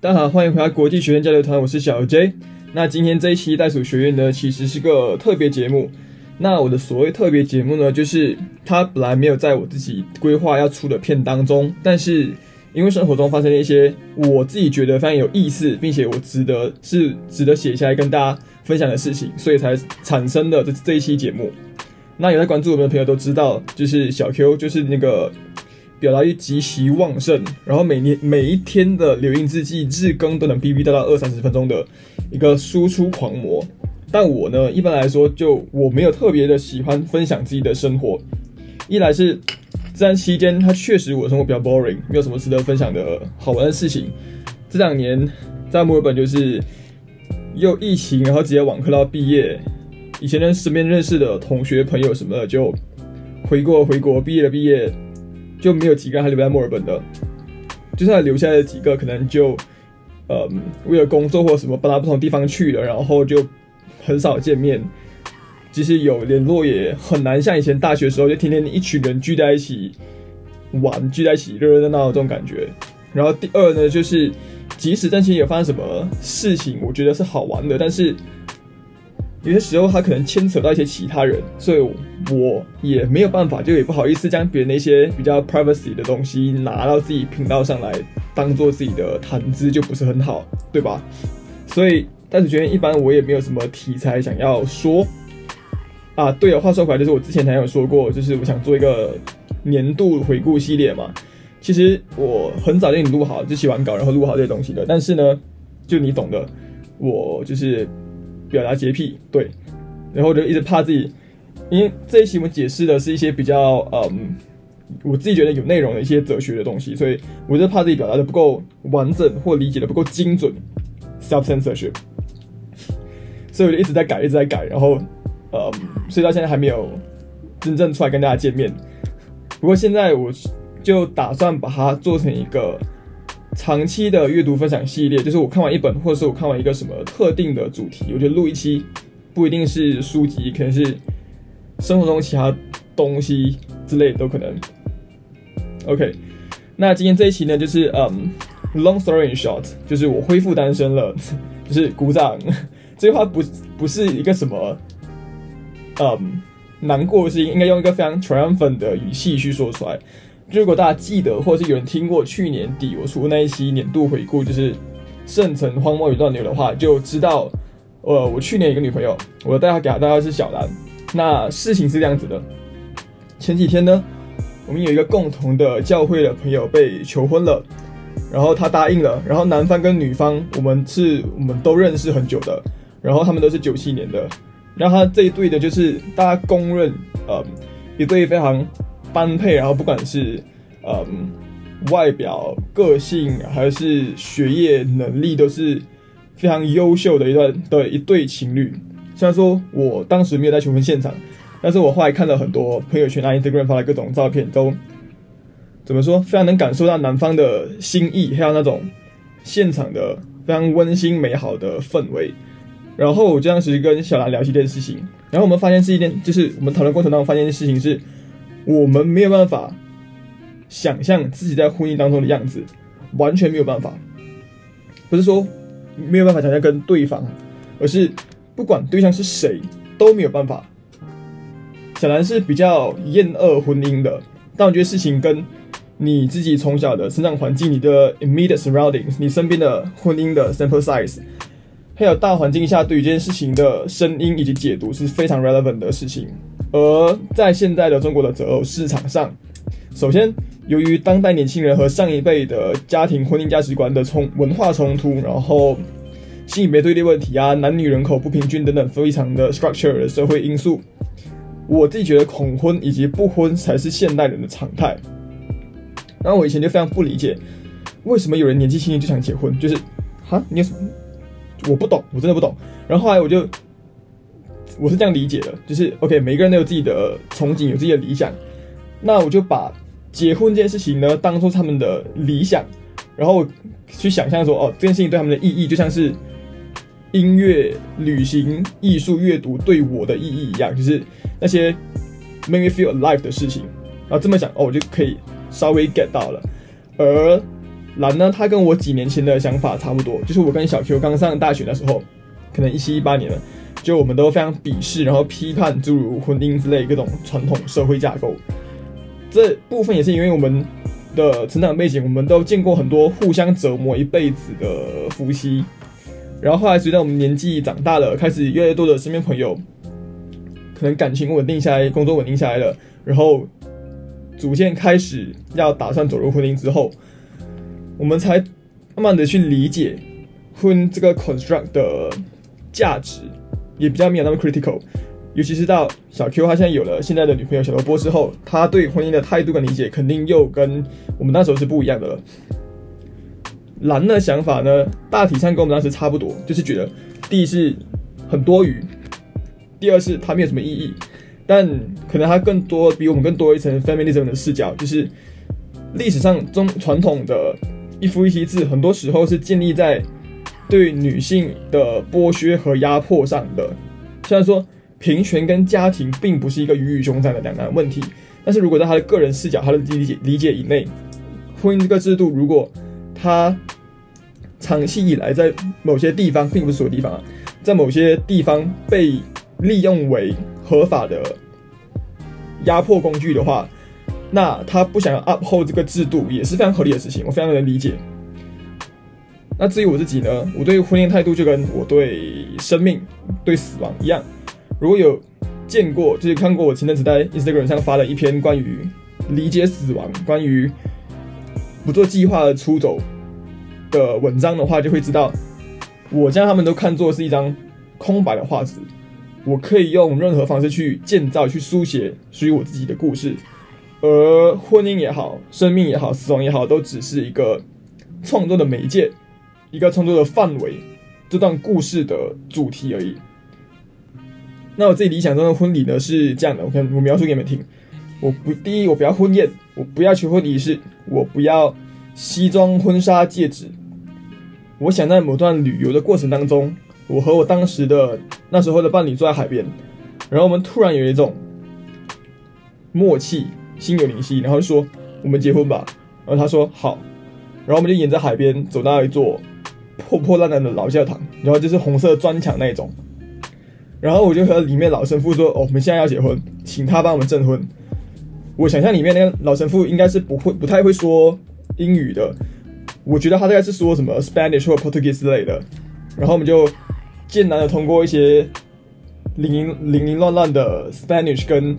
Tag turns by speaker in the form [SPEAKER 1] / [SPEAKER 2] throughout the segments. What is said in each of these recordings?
[SPEAKER 1] 大家好，欢迎回到国际学院交流团，我是小 J。那今天这一期袋鼠学院呢，其实是个特别节目。那我的所谓特别节目呢，就是它本来没有在我自己规划要出的片当中，但是因为生活中发生了一些我自己觉得非常有意思，并且我值得是值得写下来跟大家分享的事情，所以才产生的这这一期节目。那有在关注我们的朋友都知道，就是小 Q 就是那个。表达欲极其旺盛，然后每年每一天的留音日记日更都能哔哔叨叨二三十分钟的一个输出狂魔。但我呢，一般来说就我没有特别的喜欢分享自己的生活。一来是这段期间，它确实我的生活比较 boring，没有什么值得分享的好玩的事情。这两年在墨尔本就是又疫情，然后直接网课到毕业。以前呢身边认识的同学朋友什么的就回国回国，毕业了毕业。就没有几个还留在墨尔本的，就算留下来的几个，可能就，呃，为了工作或什么搬到不同地方去了，然后就很少见面。即使有联络，也很难像以前大学时候就天天一群人聚在一起玩，聚在一起热热闹闹这种感觉。然后第二呢，就是即使近期有发生什么事情，我觉得是好玩的，但是。有些时候，他可能牵扯到一些其他人，所以我也没有办法，就也不好意思将别人的一些比较 privacy 的东西拿到自己频道上来，当做自己的谈资，就不是很好，对吧？所以，但是觉得一般我也没有什么题材想要说。啊，对了，话说回来，就是我之前才有说过，就是我想做一个年度回顾系列嘛。其实我很早就已经录好，就写完稿然后录好这些东西的。但是呢，就你懂的，我就是。表达洁癖，对，然后就一直怕自己，因为这一期我们解释的是一些比较，嗯，我自己觉得有内容的一些哲学的东西，所以我就怕自己表达的不够完整或理解的不够精准，self censorship，所以我就一直在改，一直在改，然后，嗯，所以到现在还没有真正出来跟大家见面。不过现在我就打算把它做成一个。长期的阅读分享系列，就是我看完一本，或者是我看完一个什么特定的主题，我觉得录一期，不一定是书籍，可能是生活中其他东西之类都可能。OK，那今天这一期呢，就是嗯，Long story short，就是我恢复单身了，就是鼓掌。这句话不不是一个什么嗯难过的事情，应该用一个非常 triumphant 的语气去说出来。如果大家记得，或者是有人听过去年底我出那一期年度回顾，就是《圣城荒漠与乱流》的话，就知道，呃，我去年一个女朋友，我带她给她代号是小兰。那事情是这样子的，前几天呢，我们有一个共同的教会的朋友被求婚了，然后他答应了，然后男方跟女方，我们是我们都认识很久的，然后他们都是九七年的，然后他这一对的就是大家公认，呃，一对非常。般配，然后不管是嗯外表、个性，还是学业能力，都是非常优秀的一段的一对情侣。虽然说我当时没有在求婚现场，但是我后来看了很多朋友圈啊、Instagram 发的各种照片，都怎么说，非常能感受到男方的心意，还有那种现场的非常温馨美好的氛围。然后我当时跟小兰聊起这件事情，然后我们发现是一件，就是我们讨论过程当中发现一件事情是。我们没有办法想象自己在婚姻当中的样子，完全没有办法。不是说没有办法想象跟对方，而是不管对象是谁都没有办法。小兰是比较厌恶婚姻的，但我觉得事情跟你自己从小的成长环境、你的 immediate surroundings、你身边的婚姻的 sample size，还有大环境下对于这件事情的声音以及解读是非常 relevant 的事情。而在现在的中国的择偶市场上，首先，由于当代年轻人和上一辈的家庭婚姻价值观的冲文化冲突，然后性别对立问题啊、男女人口不平均等等非常的 structure 的社会因素，我自己觉得恐婚以及不婚才是现代人的常态。然后我以前就非常不理解，为什么有人年纪轻轻就想结婚，就是哈，你有什么？我不懂，我真的不懂。然后后来我就。我是这样理解的，就是 OK，每个人都有自己的憧憬，有自己的理想。那我就把结婚这件事情呢，当做他们的理想，然后去想象说，哦，这件事情对他们的意义，就像是音乐、旅行、艺术、阅读对我的意义一样，就是那些 make me feel alive 的事情。然后这么想，哦，我就可以稍微 get 到了。而蓝呢，他跟我几年前的想法差不多，就是我跟小 Q 刚上大学的时候，可能一七一八年了，就我们都非常鄙视，然后批判诸如婚姻之类各种传统社会架构。这部分也是因为我们的成长背景，我们都见过很多互相折磨一辈子的夫妻。然后后来随着我们年纪长大了，开始越来越多的身边朋友，可能感情稳定下来，工作稳定下来了，然后逐渐开始要打算走入婚姻之后。我们才慢慢的去理解婚这个 construct 的价值，也比较没有那么 critical。尤其是到小 Q 他现在有了现在的女朋友小萝卜之后，他对婚姻的态度跟理解肯定又跟我们那时候是不一样的了。蓝的想法呢，大体上跟我们当时差不多，就是觉得第一是很多余，第二是它没有什么意义，但可能它更多比我们更多一层 feminism 的视角，就是历史上中传统的。一夫一妻制，很多时候是建立在对女性的剥削和压迫上的。虽然说平权跟家庭并不是一个鱼与熊掌的两难问题，但是如果在他的个人视角、他的理解理解以内，婚姻这个制度，如果他长期以来在某些地方，并不是所有地方啊，在某些地方被利用为合法的压迫工具的话。那他不想要 uphold 这个制度也是非常合理的事情，我非常能理解。那至于我自己呢，我对婚姻态度就跟我对生命、对死亡一样。如果有见过，就是看过我前阵子在 Instagram 上发了一篇关于理解死亡、关于不做计划的出走的文章的话，就会知道，我将他们都看作是一张空白的画纸，我可以用任何方式去建造、去书写属于我自己的故事。而婚姻也好，生命也好，死亡也好，都只是一个创作的媒介，一个创作的范围，这段故事的主题而已。那我自己理想中的婚礼呢是这样的，我看我描述给你们听。我不，第一，我不要婚宴，我不要求婚仪式，我不要西装、婚纱、戒指。我想在某段旅游的过程当中，我和我当时的那时候的伴侣坐在海边，然后我们突然有一种默契。心有灵犀，然后就说我们结婚吧。然后他说好，然后我们就沿着海边走到一座破破烂烂的老教堂，然后就是红色砖墙那种。然后我就和里面老神父说：“哦，我们现在要结婚，请他帮我们证婚。”我想象里面那个老神父应该是不会、不太会说英语的，我觉得他大概是说什么 Spanish 或 Portuguese 之类的。然后我们就艰难的通过一些零零零零乱乱的 Spanish 跟。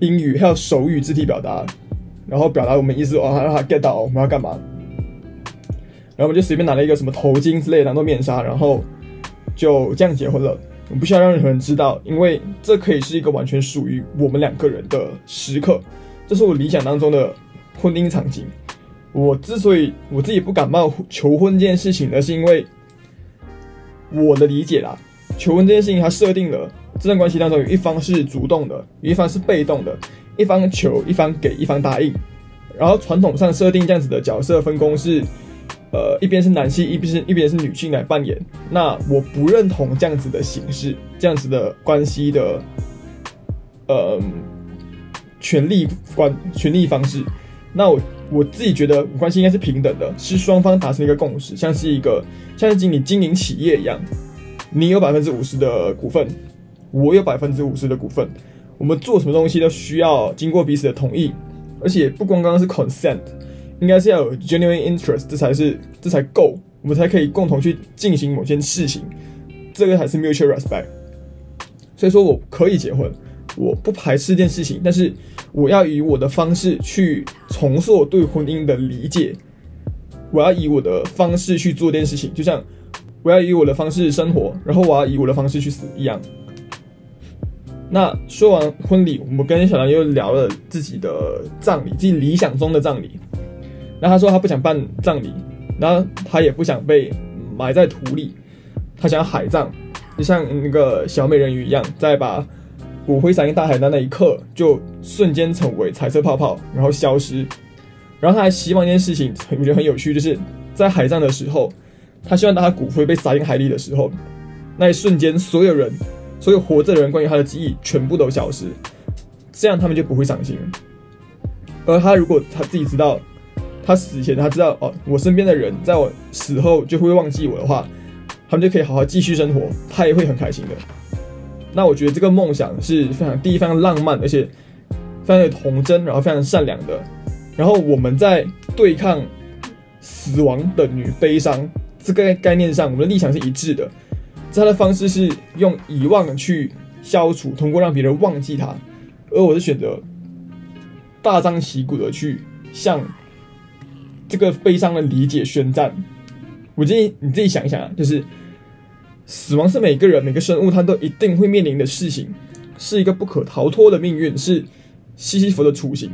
[SPEAKER 1] 英语还有手语肢体表达，然后表达我们意思哦，让他 get 到我们要干嘛。然后我们就随便拿了一个什么头巾之类的当做面纱，然后就这样结婚了。我们不需要让任何人知道，因为这可以是一个完全属于我们两个人的时刻。这是我理想当中的婚姻场景。我之所以我自己不感冒求婚这件事情呢，是因为我的理解啦，求婚这件事情它设定了。这段关系当中有一方是主动的，有一方是被动的，一方求，一方给，一方答应。然后传统上设定这样子的角色分工是，呃，一边是男性，一边是一边是女性来扮演。那我不认同这样子的形式，这样子的关系的，呃，权力关权力方式。那我我自己觉得关系应该是平等的，是双方达成一个共识，像是一个像是经理经营企业一样，你有百分之五十的股份。我有百分之五十的股份，我们做什么东西都需要经过彼此的同意，而且不光刚刚是 consent，应该是要有 genuine interest，这才是这才够，我们才可以共同去进行某件事情，这个才是 mutual respect。所以说我可以结婚，我不排斥这件事情，但是我要以我的方式去重塑对婚姻的理解，我要以我的方式去做这件事情，就像我要以我的方式生活，然后我要以我的方式去死一样。那说完婚礼，我们跟小梁又聊了自己的葬礼，自己理想中的葬礼。然后他说他不想办葬礼，然后他也不想被埋在土里，他想海葬，就像那个小美人鱼一样，在把骨灰撒进大海的那一刻，就瞬间成为彩色泡泡，然后消失。然后他还希望一件事情，我觉得很有趣，就是在海葬的时候，他希望当他骨灰被撒进海里的时候，那一瞬间所有人。所有活着的人关于他的记忆全部都消失，这样他们就不会伤心。而他如果他自己知道他死前他知道哦，我身边的人在我死后就会忘记我的话，他们就可以好好继续生活，他也会很开心的。那我觉得这个梦想是非常第一非常浪漫，而且非常的童真，然后非常善良的。然后我们在对抗死亡等于悲伤这个概念上，我们的立场是一致的。他的方式是用遗忘去消除，通过让别人忘记他，而我是选择大张旗鼓的去向这个悲伤的理解宣战。我建议你自己想一想啊，就是死亡是每个人每个生物他都一定会面临的事情，是一个不可逃脱的命运，是西西弗的雏形。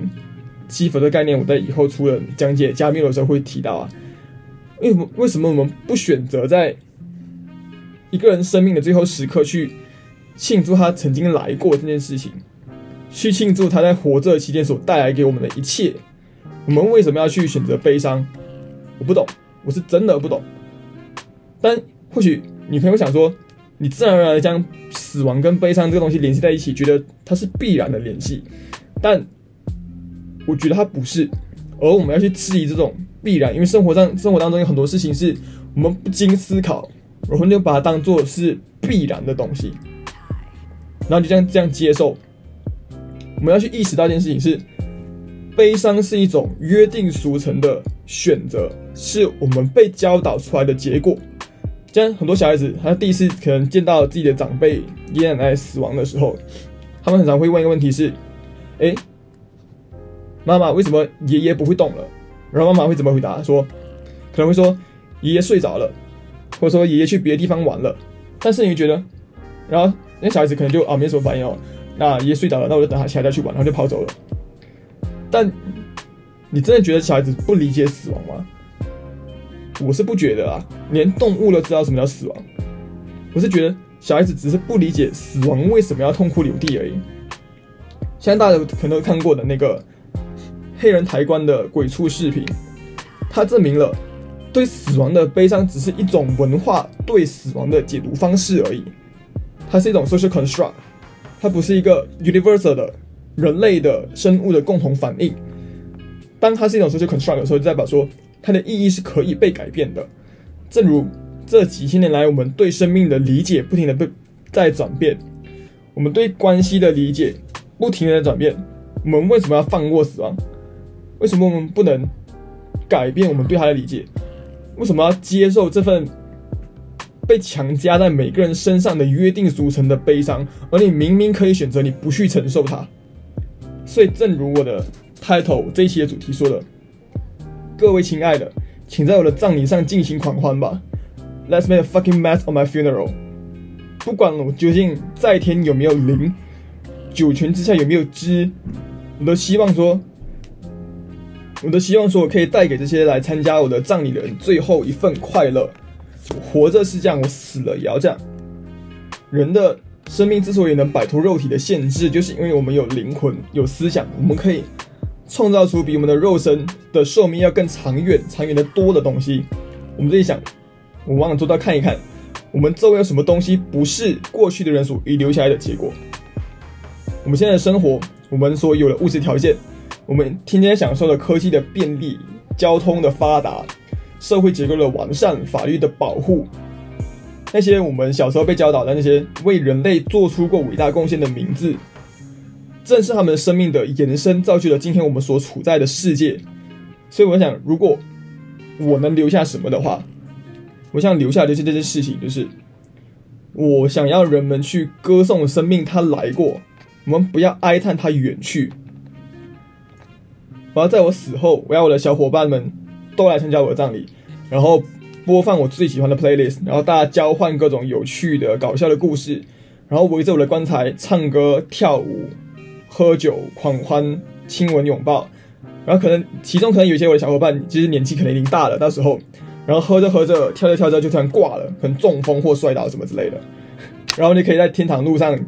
[SPEAKER 1] 西西弗的概念，我在以后出了讲解加缪的时候会提到啊。为什么？为什么我们不选择在？一个人生命的最后时刻，去庆祝他曾经来过这件事情，去庆祝他在活着期间所带来给我们的一切。我们为什么要去选择悲伤？我不懂，我是真的不懂。但或许你可能会想说，你自然而然将死亡跟悲伤这个东西联系在一起，觉得它是必然的联系。但我觉得它不是，而我们要去质疑这种必然，因为生活上生活当中有很多事情是我们不经思考。我们就把它当做是必然的东西，然后就这样这样接受。我们要去意识到一件事情是，悲伤是一种约定俗成的选择，是我们被教导出来的结果。像很多小孩子，他第一次可能见到自己的长辈爷爷奶奶死亡的时候，他们很常会问一个问题是：哎，妈妈为什么爷爷不会动了？然后妈妈会怎么回答？说可能会说爷爷睡着了。或者说爷爷去别的地方玩了，但是你觉得，然后那小孩子可能就啊没什么反应哦，那爷爷睡着了，那我就等他起来再去玩，然后就跑走了。但你真的觉得小孩子不理解死亡吗？我是不觉得啊，连动物都知道什么叫死亡。我是觉得小孩子只是不理解死亡为什么要痛哭流涕而已。现在大家可能都看过的那个黑人抬棺的鬼畜视频，它证明了。对死亡的悲伤只是一种文化对死亡的解读方式而已，它是一种 social construct，它不是一个 universal 的人类的生物的共同反应。当它是一种 social construct 的时候，就代表说它的意义是可以被改变的。正如这几千年来，我们对生命的理解不停的被在转变，我们对关系的理解不停的在转变。我们为什么要放过死亡？为什么我们不能改变我们对它的理解？为什么要接受这份被强加在每个人身上的约定俗成的悲伤？而你明明可以选择，你不去承受它。所以，正如我的 title 这一期的主题说的，各位亲爱的，请在我的葬礼上尽情狂欢吧。Let's make a fucking mess on my funeral。不管我究竟在天有没有灵，九泉之下有没有知，我都希望说。我都希望说，我可以带给这些来参加我的葬礼的人最后一份快乐。活着是这样，我死了也要这样。人的生命之所以能摆脱肉体的限制，就是因为我们有灵魂、有思想，我们可以创造出比我们的肉身的寿命要更长远、长远的多的东西。我们自己想，我们往做到看一看，我们周围有什么东西不是过去的人所遗留下来的结果？我们现在的生活，我们所有的物质条件。我们天天享受的科技的便利、交通的发达、社会结构的完善、法律的保护，那些我们小时候被教导的那些为人类做出过伟大贡献的名字，正是他们生命的延伸，造就了今天我们所处在的世界。所以，我想，如果我能留下什么的话，我想留下就是这件事情，就是我想要人们去歌颂生命，它来过，我们不要哀叹它远去。我要在我死后，我要我的小伙伴们都来参加我的葬礼，然后播放我最喜欢的 playlist，然后大家交换各种有趣的、搞笑的故事，然后围着我的棺材唱歌、跳舞、喝酒、狂欢、亲吻、拥抱，然后可能其中可能有一些我的小伙伴其实年纪可能已经大了，到时候，然后喝着喝着、跳着跳着就突然挂了，可能中风或摔倒什么之类的，然后你可以在天堂路上，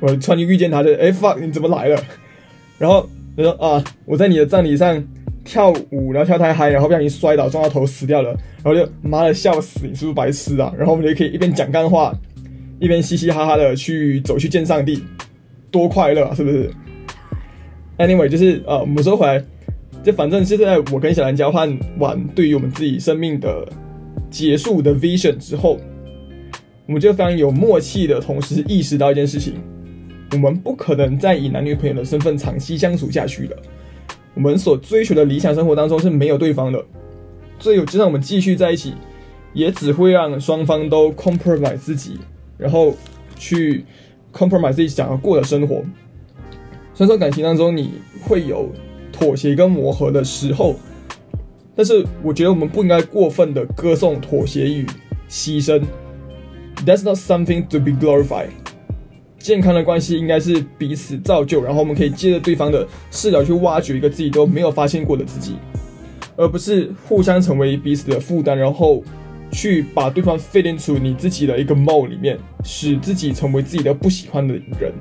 [SPEAKER 1] 我突然遇见他，就哎 fuck 你怎么来了？然后。他说啊，我在你的葬礼上跳舞，然后跳太嗨，然后不小心摔倒，撞到头死掉了，然后就妈的笑死，你是不是白痴啊？然后我们就可以一边讲干话，一边嘻嘻哈哈的去走去见上帝，多快乐啊，是不是？Anyway，就是呃，我们说回来，就反正是在我跟小兰交换完对于我们自己生命的结束的 vision 之后，我们就非常有默契的同时意识到一件事情：我们不可能再以男女朋友的身份长期相处下去了。我们所追求的理想生活当中是没有对方的，所以就算我们继续在一起，也只会让双方都 compromise 自己，然后去 compromise 自己想要过的生活。虽然说感情当中你会有妥协跟磨合的时候，但是我觉得我们不应该过分的歌颂妥协与牺牲。That's not something to be glorified。健康的关系应该是彼此造就，然后我们可以借着对方的视角去挖掘一个自己都没有发现过的自己，而不是互相成为彼此的负担，然后去把对方 fit into 你自己的一个 mode 里面，使自己成为自己的不喜欢的人。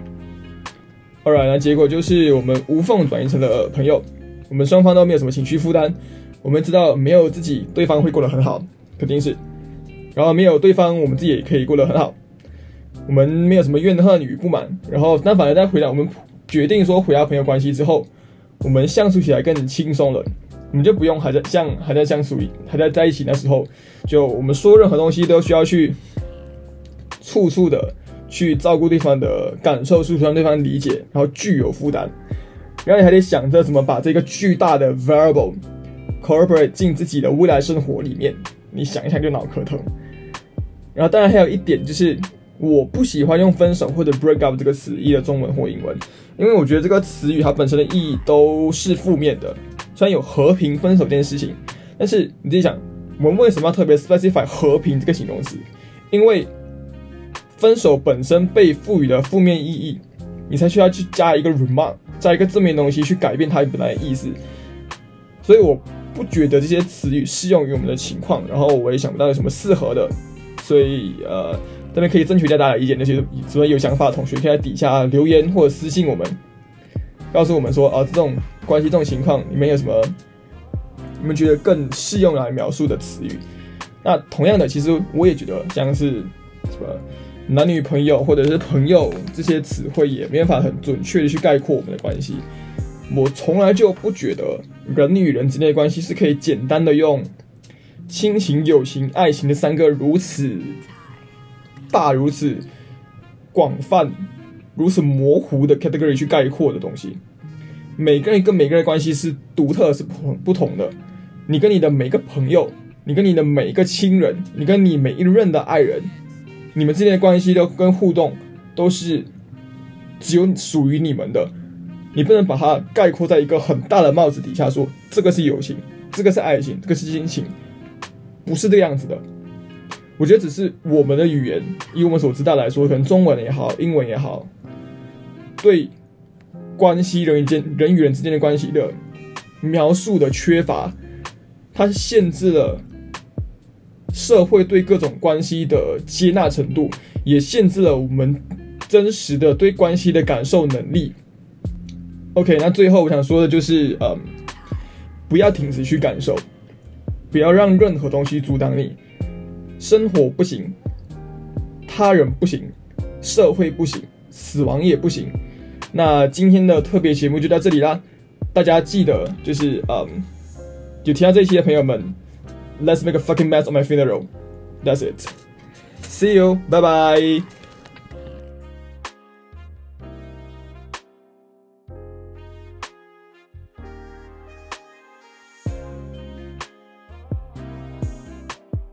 [SPEAKER 1] Alright，那结果就是我们无缝转移成了朋友，我们双方都没有什么情绪负担，我们知道没有自己，对方会过得很好，肯定是，然后没有对方，我们自己也可以过得很好。我们没有什么怨恨与不满，然后但反而在回答我们决定说回到朋友关系之后，我们相处起来更轻松了。我们就不用还在像还在相处还在在一起那时候，就我们说任何东西都需要去处处的去照顾对方的感受，处处让对方理解，然后具有负担，然后你还得想着怎么把这个巨大的 variable corporate 进自己的未来生活里面，你想一想就脑壳疼。然后当然还有一点就是。我不喜欢用分手或者 break up 这个词义的中文或英文，因为我觉得这个词语它本身的意义都是负面的。虽然有和平分手这件事情，但是你自己想，我们为什么要特别 specify 和平这个形容词？因为分手本身被赋予了负面意义，你才需要去加一个 remark，加一个正面东西去改变它本来的意思。所以我不觉得这些词语适用于我们的情况，然后我也想不到有什么适合的，所以呃。这边可以争取一下大家的意见，那些什么有想法的同学可以在底下留言或者私信我们，告诉我们说啊，这种关系这种情况，你们有什么你们觉得更适用来描述的词语？那同样的，其实我也觉得像是什么男女朋友或者是朋友这些词汇，也没办法很准确的去概括我们的关系。我从来就不觉得人与人之间的关系是可以简单的用亲情、友情、爱情的三个如此。大如此广泛、如此模糊的 category 去概括的东西，每个人跟每个人的关系是独特、是不不同的。你跟你的每个朋友，你跟你的每一个亲人，你跟你每一任的爱人，你们之间的关系都跟互动都是只有属于你们的。你不能把它概括在一个很大的帽子底下，说这个是友情，这个是爱情，这个是亲情，不是这个样子的。我觉得只是我们的语言，以我们所知道来说，可能中文也好，英文也好，对关系人与间人与人之间的关系的描述的缺乏，它限制了社会对各种关系的接纳程度，也限制了我们真实的对关系的感受能力。OK，那最后我想说的就是，嗯，不要停止去感受，不要让任何东西阻挡你。生活不行，他人不行，社会不行，死亡也不行。那今天的特别节目就到这里啦，大家记得就是嗯，有听到这一期的朋友们，Let's make a fucking mess on my funeral. That's it. See you. Bye bye.